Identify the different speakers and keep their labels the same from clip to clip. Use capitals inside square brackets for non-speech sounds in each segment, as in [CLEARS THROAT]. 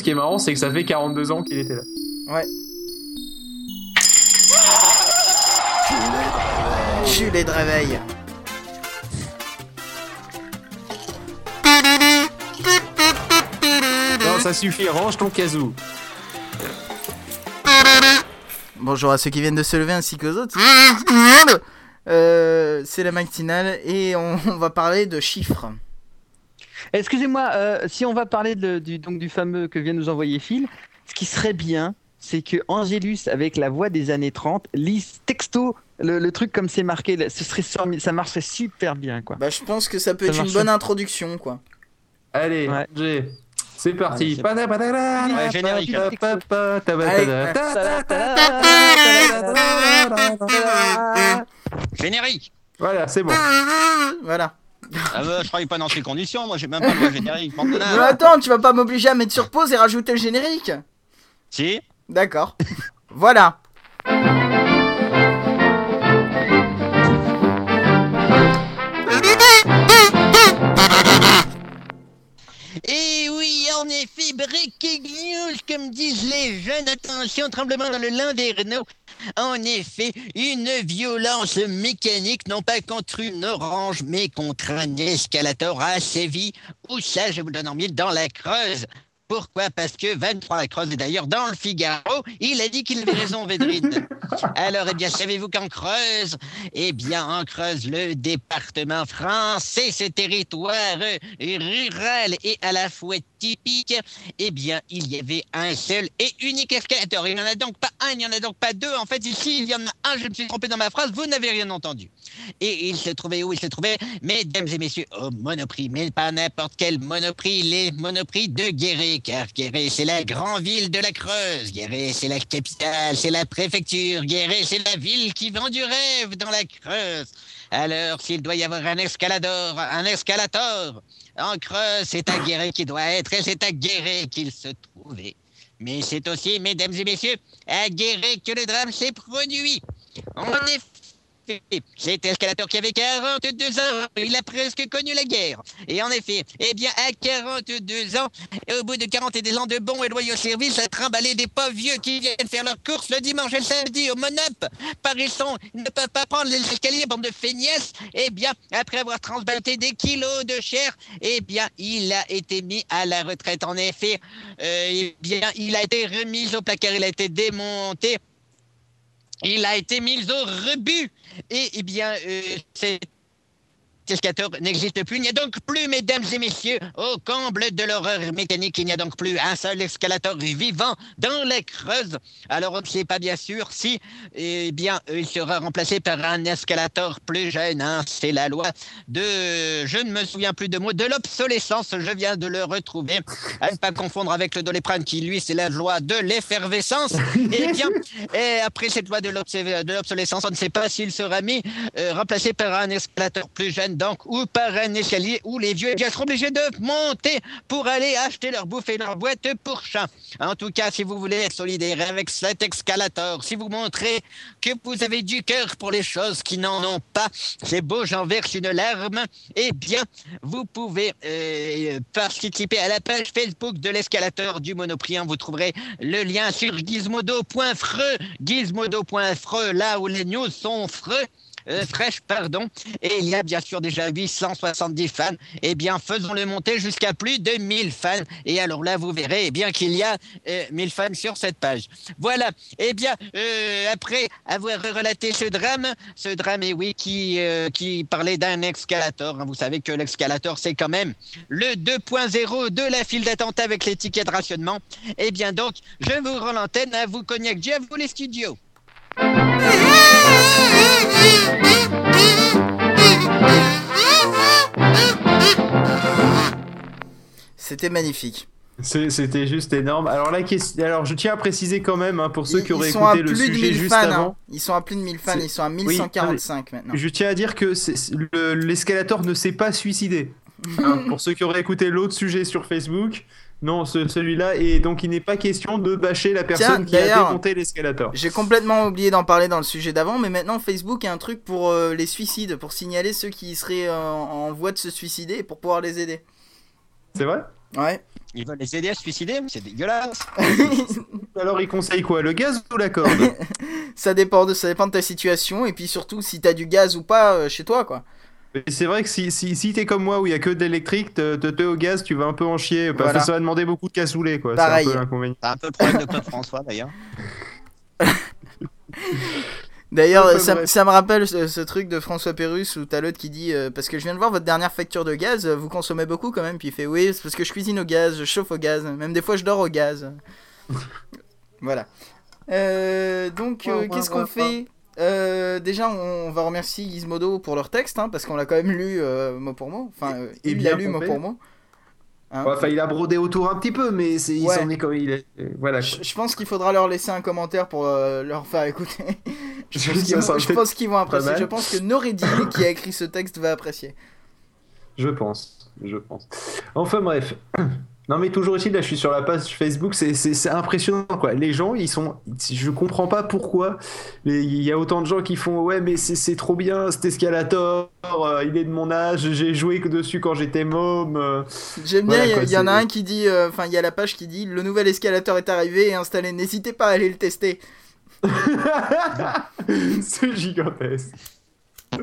Speaker 1: ce qui est marrant, c'est que ça fait 42 ans qu'il était là.
Speaker 2: Ouais. Culé de réveil.
Speaker 1: Non, ça suffit, range ton casou.
Speaker 2: Bonjour à ceux qui viennent de se lever ainsi qu'aux autres. Euh, c'est la matinale et on, on va parler de chiffres.
Speaker 3: Excusez-moi, euh, si on va parler de- du, donc, du fameux que vient nous envoyer Phil, ce qui serait bien, c'est que Angélus, avec la voix des années 30, lise texto le, le truc comme c'est marqué. là, Ce serait, sur- ça marcherait super bien, quoi.
Speaker 2: Bah, je pense que ça peut
Speaker 3: Ça
Speaker 2: être une bonne introduction, quoi.
Speaker 1: Allez,
Speaker 3: Ouais.
Speaker 1: C'est parti.
Speaker 4: Ouais, générique.
Speaker 2: Allez.
Speaker 4: Générique
Speaker 1: Voilà, c'est bon.
Speaker 2: Voilà.
Speaker 4: Ah bah, Je travaille pas dans ces conditions, moi j'ai même pas le générique.
Speaker 2: Mais attends, tu vas pas m'obliger à mettre sur pause et rajouter le générique?
Speaker 4: Si
Speaker 2: D'accord. voilà.
Speaker 4: Et oui, en effet, breaking news, comme disent les jeunes. Attention, tremblement dans le Landerneau. En effet, une violence mécanique, non pas contre une orange, mais contre un escalator à Séville. Où ça, je vous donne en mille, dans la Creuse. Pourquoi? Parce que 23 la Creuse, et d'ailleurs dans le Figaro, il a dit qu'il avait raison, Védrine. [LAUGHS] Alors, eh bien, savez-vous qu'en Creuse, eh bien, en Creuse, le département français, ce territoire rural et à la fois typique, eh bien, il y avait un seul et unique escalator. Il n'y en a donc pas un, il n'y en a donc pas deux. En fait, ici, il y en a un, je me suis trompé dans ma phrase, vous n'avez rien entendu. Et il se trouvait où il se trouvait, mesdames et messieurs, au Monoprix, mais pas n'importe quel Monoprix, les Monoprix de Guéret, car Guéret, c'est la grande ville de la Creuse. Guéret, c'est la capitale, c'est la préfecture. Guéret, c'est la ville qui vend du rêve dans la Creuse. Alors, s'il doit y avoir un escalador, un escalator en Creuse, c'est à Guéret qui doit être, et c'est à Guéret qu'il se trouvait. Mais c'est aussi, mesdames et messieurs, à Guéret que le drame s'est produit. En effet, cet escalator qui avait 42 ans, il a presque connu la guerre. Et en effet, eh bien, à 42 ans, au bout de 42 ans de bons et loyaux services, à trimballer des pauvres vieux qui viennent faire leurs courses le dimanche et le samedi au Monop, ils ne peuvent pas prendre les escaliers, bande de feignasses, eh bien, après avoir transbatté des kilos de chair, eh bien, il a été mis à la retraite. En effet, euh, eh bien, il a été remis au placard, il a été démonté. Il a été mis au rebut. Et, eh bien, euh, escalator n'existe plus. Il n'y a donc plus, mesdames et messieurs, au comble de l'horreur mécanique, il n'y a donc plus un seul escalator vivant dans la Creuse. Alors, on ne sait pas bien sûr si, eh bien, il sera remplacé par un escalator plus jeune. hein. C'est la loi de, je ne me souviens plus de mots, de l'obsolescence. Je viens de le retrouver. À ne pas confondre avec le doliprane qui, lui, c'est la loi de l'effervescence. [LAUGHS] Eh bien, et après cette loi de l'obsolescence, on ne sait pas s'il sera mis, euh, remplacé par un escalator plus jeune, donc, ou par un escalier où les vieux seront obligés de monter pour aller acheter leur bouffe et leur boîte pour chat. En tout cas, si vous voulez être solidaire avec cet escalator, si vous montrez que vous avez du cœur pour les choses qui n'en ont pas, c'est beau, j'en verse une larme, eh bien, vous pouvez euh, participer à la page Facebook de l'escalator du Monoprix. hein. Vous trouverez le lien sur gizmodo.freux, gizmodo.freux, là où les news sont freux. Euh, fraîches, pardon, et il y a bien sûr déjà 870 fans. Eh bien, faisons-le monter jusqu'à plus de 1000 fans. Et alors là, vous verrez eh bien qu'il y a euh, 1000 fans sur cette page. Voilà. Eh bien, euh, après avoir relaté ce drame, ce drame, et oui, qui, euh, parlait d'un escalator. hein. Vous savez que l'escalator, c'est quand même le 2.0 de la file d'attente avec les tickets de rationnement. Eh bien, donc, je vous rends l'antenne à vous, Cognac J, à vous les studios.
Speaker 2: C'était magnifique.
Speaker 1: C'était juste énorme. Alors, la question... Alors, je tiens à préciser quand même, hein, pour ceux
Speaker 2: Ils,
Speaker 1: qui auraient écouté le sujet
Speaker 2: 1000
Speaker 1: juste
Speaker 2: fans.
Speaker 1: avant.
Speaker 2: hein. Ils sont à plus de 1000 fans. Ils sont à
Speaker 1: Oui,
Speaker 2: 1145 maintenant.
Speaker 1: Je tiens à dire que le- l'escalator ne s'est pas suicidé. Hein, [LAUGHS] pour ceux qui auraient écouté l'autre sujet sur Facebook, non, ce- celui-là, et donc il n'est pas question de bâcher la personne qui a démonté l'escalator.
Speaker 2: J'ai complètement oublié d'en parler dans le sujet d'avant, mais maintenant Facebook a un truc pour euh, les suicides, pour signaler ceux qui seraient euh, en voie de se suicider et pour pouvoir les aider.
Speaker 1: C'est vrai?
Speaker 2: Ouais.
Speaker 4: Ils veulent les aider à se suicider, mais c'est dégueulasse. [LAUGHS]
Speaker 1: Alors, il conseille quoi Le gaz ou la corde? [LAUGHS]
Speaker 2: Ça dépend de ça dépend de ta situation et puis surtout si t'as du gaz ou pas euh, chez toi quoi.
Speaker 1: C'est vrai que si, si, si t'es comme moi où il y a que de l'électrique, te, te, te au gaz, tu vas un peu en chier. Parce
Speaker 2: Voilà.
Speaker 1: que ça va demander beaucoup de cassoulet, quoi.
Speaker 2: Pareil.
Speaker 1: C'est un peu l'inconvénient.
Speaker 4: C'est un peu le problème de Claude François d'ailleurs. [LAUGHS]
Speaker 2: D'ailleurs ça, ça me rappelle ce, ce truc de François Pérus où t'as l'autre qui dit euh, parce que je viens de voir votre dernière facture de gaz, euh, vous consommez beaucoup quand même puis il fait oui c'est parce que je cuisine au gaz, je chauffe au gaz, même des fois je dors au gaz. [LAUGHS] voilà. Euh, donc euh, qu'est-ce
Speaker 1: ouais,
Speaker 2: qu'on
Speaker 1: ouais.
Speaker 2: fait? Euh, déjà, on va remercier Gizmodo pour leur texte, hein, parce qu'on l'a quand même lu euh, mot pour mot. Enfin, euh,
Speaker 1: Et
Speaker 2: il
Speaker 1: bien
Speaker 2: l'a lu mot pour mot. Hein
Speaker 1: Enfin, il a brodé autour un petit peu, mais c'est, il
Speaker 2: Ouais.
Speaker 1: s'en est comme il est. euh, Voilà.
Speaker 2: Je, je pense qu'il faudra leur laisser un commentaire pour leur faire écouter. [LAUGHS] je pense qu'ils vont, apprécier. Je pense que Noreddin, qui a écrit ce texte, va apprécier.
Speaker 1: Je pense, je pense. Enfin bref. [CLEARS THROAT] Non mais toujours ici, là je suis sur la page Facebook, c'est, impressionnant quoi. Les gens, ils sont... Je comprends pas pourquoi il y a autant de gens qui font ouais mais c'est, trop bien cet escalator, euh, il est de mon âge, j'ai joué dessus quand j'étais môme. euh.
Speaker 2: J'aime bien, il y en a un qui dit, euh, enfin il y a la page qui dit, le nouvel escalator est arrivé et installé, n'hésitez pas à aller le tester. [LAUGHS]
Speaker 1: c'est gigantesque. [LAUGHS]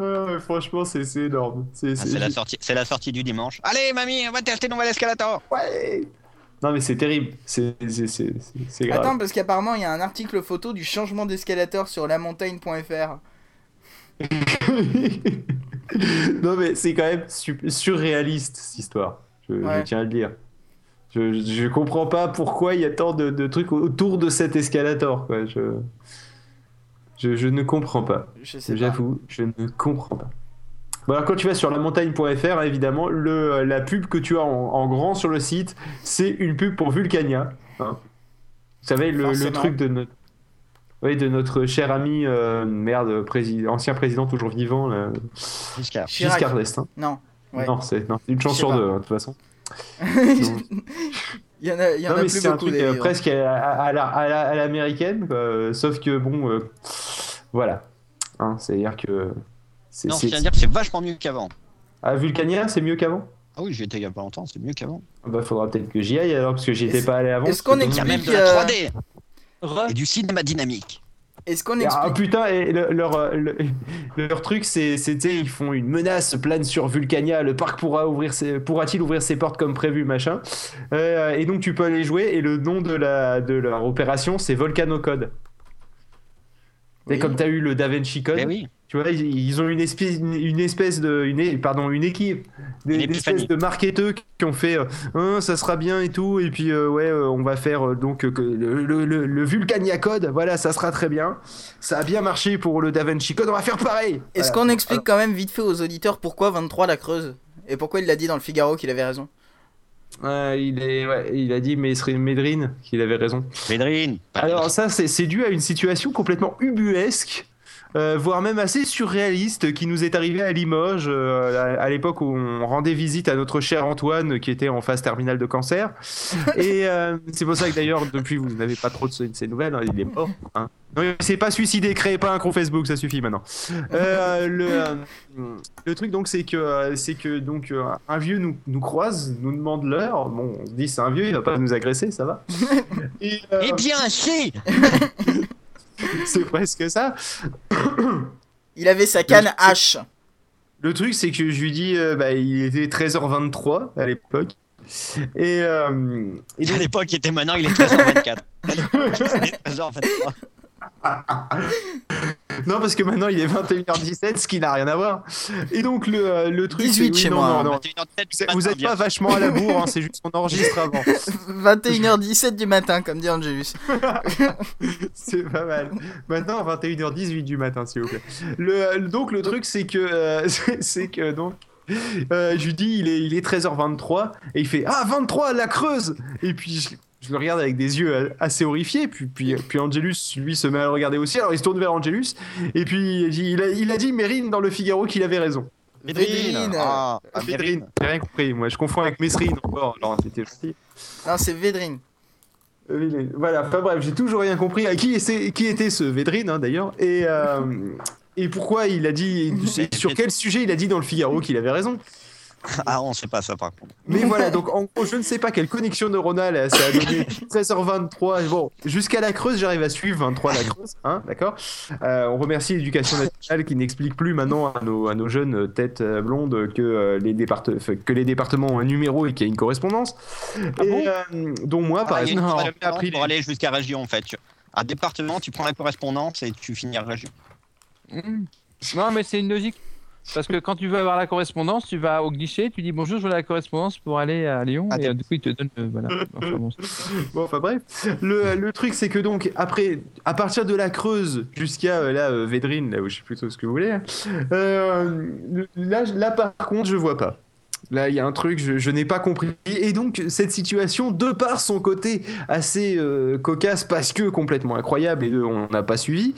Speaker 1: Ah, franchement c'est, énorme. C'est,
Speaker 4: Ah, la sortie, c'est la sortie du dimanche. Allez mamie, on va tester nouvel escalator.
Speaker 1: Ouais. Non mais c'est terrible, c'est, grave.
Speaker 2: Attends, parce qu'apparemment il y a un article photo du changement d'escalator sur lamontagne.fr. [LAUGHS]
Speaker 1: non mais c'est quand même su- surréaliste cette histoire. Je, tiens à le dire. Je, je, je comprends pas pourquoi il y a tant de, de trucs autour de cet escalator. Quoi. Je, je, je ne comprends pas.
Speaker 2: Je sais pas.
Speaker 1: J'avoue, je ne comprends pas. Bon, alors quand tu vas sur la montagne.fr, évidemment, le, la pub que tu as en, en grand sur le site, c'est une pub pour Vulcania. hein. Vous savez, le, truc de notre, oui, de notre cher ami, euh, merde, président, ancien président toujours vivant, là,
Speaker 4: Giscard.
Speaker 2: Chirac.
Speaker 1: Giscard d'Estaing.
Speaker 2: Non. Ouais.
Speaker 1: Non, c'est non, c'est une chance
Speaker 2: Je
Speaker 1: sur deux, hein, de toute façon. [LAUGHS]
Speaker 2: il y en a, il y en
Speaker 1: non,
Speaker 2: a
Speaker 1: mais
Speaker 2: plus
Speaker 1: c'est un truc euh, presque à, à- à la- à la- à l'américaine, quoi, euh, sauf que bon, euh, voilà. Hein, C'est-à-dire que. c'est-
Speaker 4: Non, je tiens à dire que c'est vachement mieux qu'avant.
Speaker 1: Ah, Vulcania, c'est mieux qu'avant?
Speaker 4: Ah oui, j'y étais il y a pas longtemps, c'est mieux qu'avant.
Speaker 1: Ah Bah, faudra peut-être que j'y aille alors, parce que j'y étais pas allé avant.
Speaker 2: est-ce qu'on
Speaker 4: y a même de
Speaker 2: Explique,
Speaker 4: la
Speaker 2: euh,
Speaker 4: 3D
Speaker 3: Re-
Speaker 4: et du cinéma dynamique.
Speaker 2: Est-ce qu'on
Speaker 1: Et, ah,
Speaker 2: explique
Speaker 1: putain, et le- leur, euh, le- [LAUGHS] leur truc, sais, ils font une menace plane sur Vulcania. Le parc pourra ouvrir ses, pourra-t-il ouvrir ses portes comme prévu, machin. Euh, et donc tu peux aller jouer. Et le nom de la de leur opération, c'est Volcano Code. Et
Speaker 2: Oui.
Speaker 1: comme tu as eu le Da Vinci Code,
Speaker 4: oui.
Speaker 1: tu vois, ils, ils ont une espèce, une, une espèce de, une, pardon, une équipe, des,
Speaker 4: Une
Speaker 1: espèces de marketeurs qui ont fait, euh, Hein, ça sera bien et tout, et puis euh, ouais, euh, on va faire euh, donc euh, que le, le, le- le Vulcania Code, voilà, ça sera très bien. Ça a bien marché pour le Da Vinci Code, on va faire pareil.
Speaker 2: Est-ce
Speaker 1: Voilà.
Speaker 2: qu'on explique quand même vite fait aux auditeurs pourquoi 23 la creuse? Et pourquoi il l'a dit dans le Figaro qu'il avait raison?
Speaker 1: Il est, ouais, il a dit mais Médrine qu'il avait raison.
Speaker 4: Védrine.
Speaker 1: Alors ça, c'est dû à une situation complètement ubuesque, euh, voire même assez surréaliste, qui nous est arrivée à Limoges euh, à, à l'époque où on rendait visite à notre cher Antoine, qui était en phase terminale de cancer. [LAUGHS] Et euh, c'est pour ça que d'ailleurs, depuis, vous n'avez pas trop de ces nouvelles, hein, il est mort. Hein. Non, il s'est pas suicidé, créez pas un compte Facebook, ça suffit maintenant. Euh, le, euh, le truc donc, c'est que, c'est que donc, un vieux nous, nous croise, nous demande l'heure. Bon, on se dit c'est un vieux, il va pas nous agresser, ça va. [LAUGHS] Et, euh,
Speaker 4: Eh bien, si [LAUGHS] [LAUGHS]
Speaker 1: c'est presque ça.
Speaker 2: Il avait sa canne H.
Speaker 1: Le truc, c'est que je lui dis, euh, bah, il était 13h23 à l'époque. Et, euh, et donc-
Speaker 4: À l'époque, il était maintenant, il est 13h24. À l'époque, c'était 13h23.
Speaker 1: Non, parce que maintenant il est 21h17, ce qui n'a rien à voir. Et donc le, euh, le truc,
Speaker 2: 18
Speaker 1: c'est
Speaker 2: chez
Speaker 1: non,
Speaker 2: moi,
Speaker 1: non, non.
Speaker 4: 21h17,
Speaker 1: Vous êtes pas vachement à la bourre, hein, [LAUGHS] c'est juste qu'on enregistre avant.
Speaker 2: 21h17 du matin, comme dit Angelus. [LAUGHS]
Speaker 1: C'est pas mal. Maintenant, 21h18 du matin, s'il vous plaît. Le, donc, le truc, c'est que, euh, [LAUGHS] c'est que, donc, [LAUGHS] euh, je lui dis, il est, il est 13h23, et il fait, ah, 23, la creuse Et puis, je, je le regarde avec des yeux assez horrifiés, puis, puis, puis Angelus, lui, se met à le regarder aussi, alors il se tourne vers Angelus, et puis il, dit- il a, il a dit, Mérine, dans le Figaro, qu'il avait raison.
Speaker 4: Védrine. Ah, ah, [LAUGHS]
Speaker 1: Védrine, j'ai rien compris, moi, je confonds avec Mesrine encore, alors c'était gentil.
Speaker 2: Non, c'est Védrine.
Speaker 1: Euh, Voilà, enfin bref, j'ai toujours rien compris à qui, est- qui était ce Védrine hein, d'ailleurs et, euh, et pourquoi il a dit, [LAUGHS] sur quel sujet il a dit dans le Figaro qu'il avait raison?
Speaker 4: Ah, on sait pas ça par contre.
Speaker 1: Mais voilà, donc en gros, je ne sais pas quelle connexion neuronale ça a donné [LAUGHS] 13h23. Bon, jusqu'à la Creuse, j'arrive à suivre 23 la Creuse, hein, d'accord? Euh, On remercie l'éducation nationale qui n'explique plus maintenant à nos, à nos jeunes têtes euh, blondes que, euh, les que les départements ont un numéro et qu'il y a une correspondance. et, euh, dont moi, par
Speaker 4: Ah,
Speaker 1: exemple,
Speaker 4: pour
Speaker 1: les-
Speaker 4: aller jusqu'à région en fait. Un département, tu prends la correspondance et tu finis à région.
Speaker 5: Mm. Non, mais c'est une logique. Parce que quand tu veux avoir la correspondance, tu vas au guichet, tu dis bonjour, je veux la correspondance pour aller à Lyon,
Speaker 4: Ah,
Speaker 5: et euh, du coup, ils te donnent. euh, voilà. [LAUGHS] Enfin, bon,
Speaker 1: enfin bref. Le, le truc, c'est que donc, après, à partir de la Creuse jusqu'à euh, euh, Védrine, là où je sais plutôt ce que vous voulez, euh, là, là, par contre, je vois pas. Là, il y a un truc, je, je n'ai pas compris. Et donc, cette situation, de par son côté assez euh, cocasse, parce que complètement incroyable, et de- on n'a pas suivi,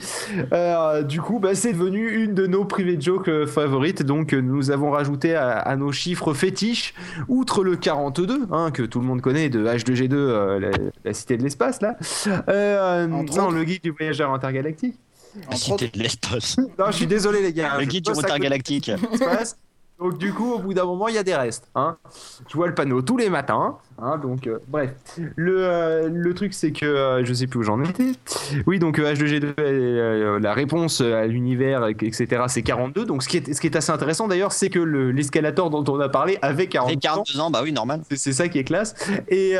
Speaker 1: euh, du coup, bah, c'est devenu une de nos private jokes euh, favorites. Donc, nous avons rajouté à, à nos chiffres fétiches, outre le 42, hein, que tout le monde connaît de H2G2, euh, la, la cité de l'espace, là, euh, non,
Speaker 2: autres.
Speaker 1: le guide du voyageur intergalactique.
Speaker 2: Entre
Speaker 4: Cité de l'espace.
Speaker 1: Non, je suis désolé, les gars.
Speaker 4: Le guide du
Speaker 1: bosse à Donc du coup, au bout d'un moment, il y a des restes. Hein. Tu vois le panneau tous les matins. Hein, donc euh, bref, le, euh, le truc c'est que euh, je sais plus où j'en étais. Oui, donc euh, H2G2, euh, la réponse à l'univers, etc. C'est 42. Donc ce qui est, ce qui est assez intéressant d'ailleurs, c'est que le- l'escalator dont on a parlé avait 42
Speaker 4: Et
Speaker 1: ans.
Speaker 4: 42 ans, bah oui, normal.
Speaker 1: C'est- ça qui est classe. Et,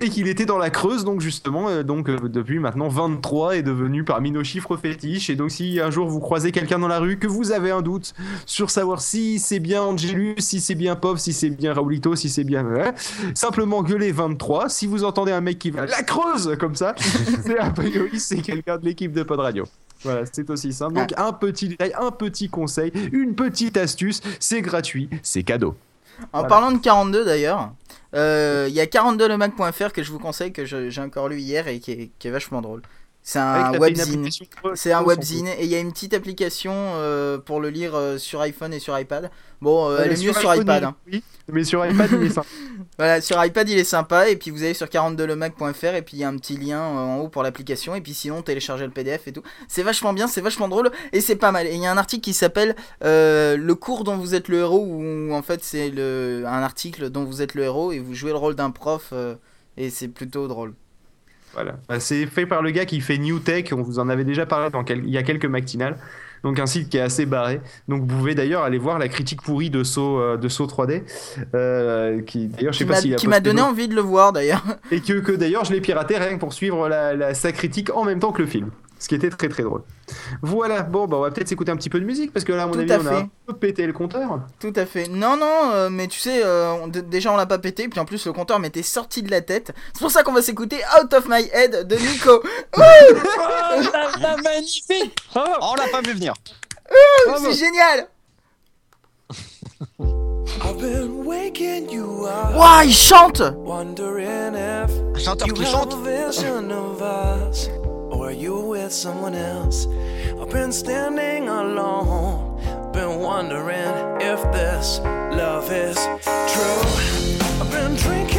Speaker 1: et qu'il était dans la Creuse, donc justement, donc depuis maintenant 23 est devenu parmi nos chiffres fétiches. Et donc si un jour vous croisez quelqu'un dans la rue, que vous avez un doute sur savoir si c'est bien Angelus, si c'est bien Pop, si c'est bien Raulito, si c'est bien... ouais, simplement gueulez 23. Si vous entendez un mec qui va la Creuse comme ça, [LAUGHS] c'est a priori c'est quelqu'un de l'équipe de Pod Radio. Voilà, c'est aussi simple. Donc un petit détail, un petit conseil, une petite astuce, c'est gratuit, c'est cadeau.
Speaker 2: En
Speaker 1: Voilà.
Speaker 2: parlant de 42 d'ailleurs, euh, il y a 42lemac.fr que je vous conseille, que j'ai encore lu hier et qui est, qui est vachement drôle. C'est un webzine. C'est un webzine et il y a une petite application euh, pour le lire euh, sur iPhone et sur iPad. Bon, euh,
Speaker 1: Ouais,
Speaker 2: elle est mieux sur
Speaker 1: iPhone,
Speaker 2: iPad.
Speaker 1: il-
Speaker 2: hein.
Speaker 1: Oui, mais sur iPad, il est sympa. [LAUGHS]
Speaker 2: Voilà, sur iPad il est sympa et puis vous allez sur 42lemac.fr et puis il y a un petit lien euh, en haut pour l'application et puis sinon téléchargez le PDF et tout. C'est vachement bien, c'est vachement drôle et c'est pas mal. Et il y a un article qui s'appelle Le cours dont vous êtes le héros où en fait c'est le un article dont vous êtes le héros et vous jouez le rôle d'un prof et c'est plutôt drôle.
Speaker 1: Voilà. Bah, c'est fait par le gars qui fait New Tech. On vous en avait déjà parlé dans quel- il y a quelques matinales. Donc un site qui est assez barré. Donc vous pouvez d'ailleurs aller voir la critique pourrie de Saut, euh, de Saut 3D. euh, qui d'ailleurs je sais
Speaker 2: Qui
Speaker 1: pas
Speaker 2: m'a
Speaker 1: s'il a
Speaker 2: qui m'a donné envie de le voir d'ailleurs.
Speaker 1: Et que, que d'ailleurs je l'ai piraté rien que pour suivre la, la- sa critique en même temps que le film. Ce qui était très très drôle. Voilà, bon bah on va peut-être s'écouter un petit peu de musique parce que là à mon
Speaker 2: Tout
Speaker 1: avis
Speaker 2: à
Speaker 1: on a un peu pété le compteur.
Speaker 2: Tout à fait. Non, non, euh, mais tu sais, euh, on- déjà on l'a pas pété, puis en plus le compteur m'était sorti de la tête. C'est pour ça qu'on va s'écouter Out of My Head de Nico. [LAUGHS] [LAUGHS]
Speaker 5: Oh, la, la magnifique
Speaker 4: Oh, on l'a pas vu venir.
Speaker 2: C'est génial [LAUGHS]
Speaker 6: I've been waking you up,
Speaker 2: Waouh, il chante
Speaker 6: wondering if
Speaker 4: Un chanteur
Speaker 6: you
Speaker 4: qui
Speaker 6: have
Speaker 4: chante.
Speaker 6: Are you with someone else? I've been standing alone, been wondering if this love is true. I've been drinking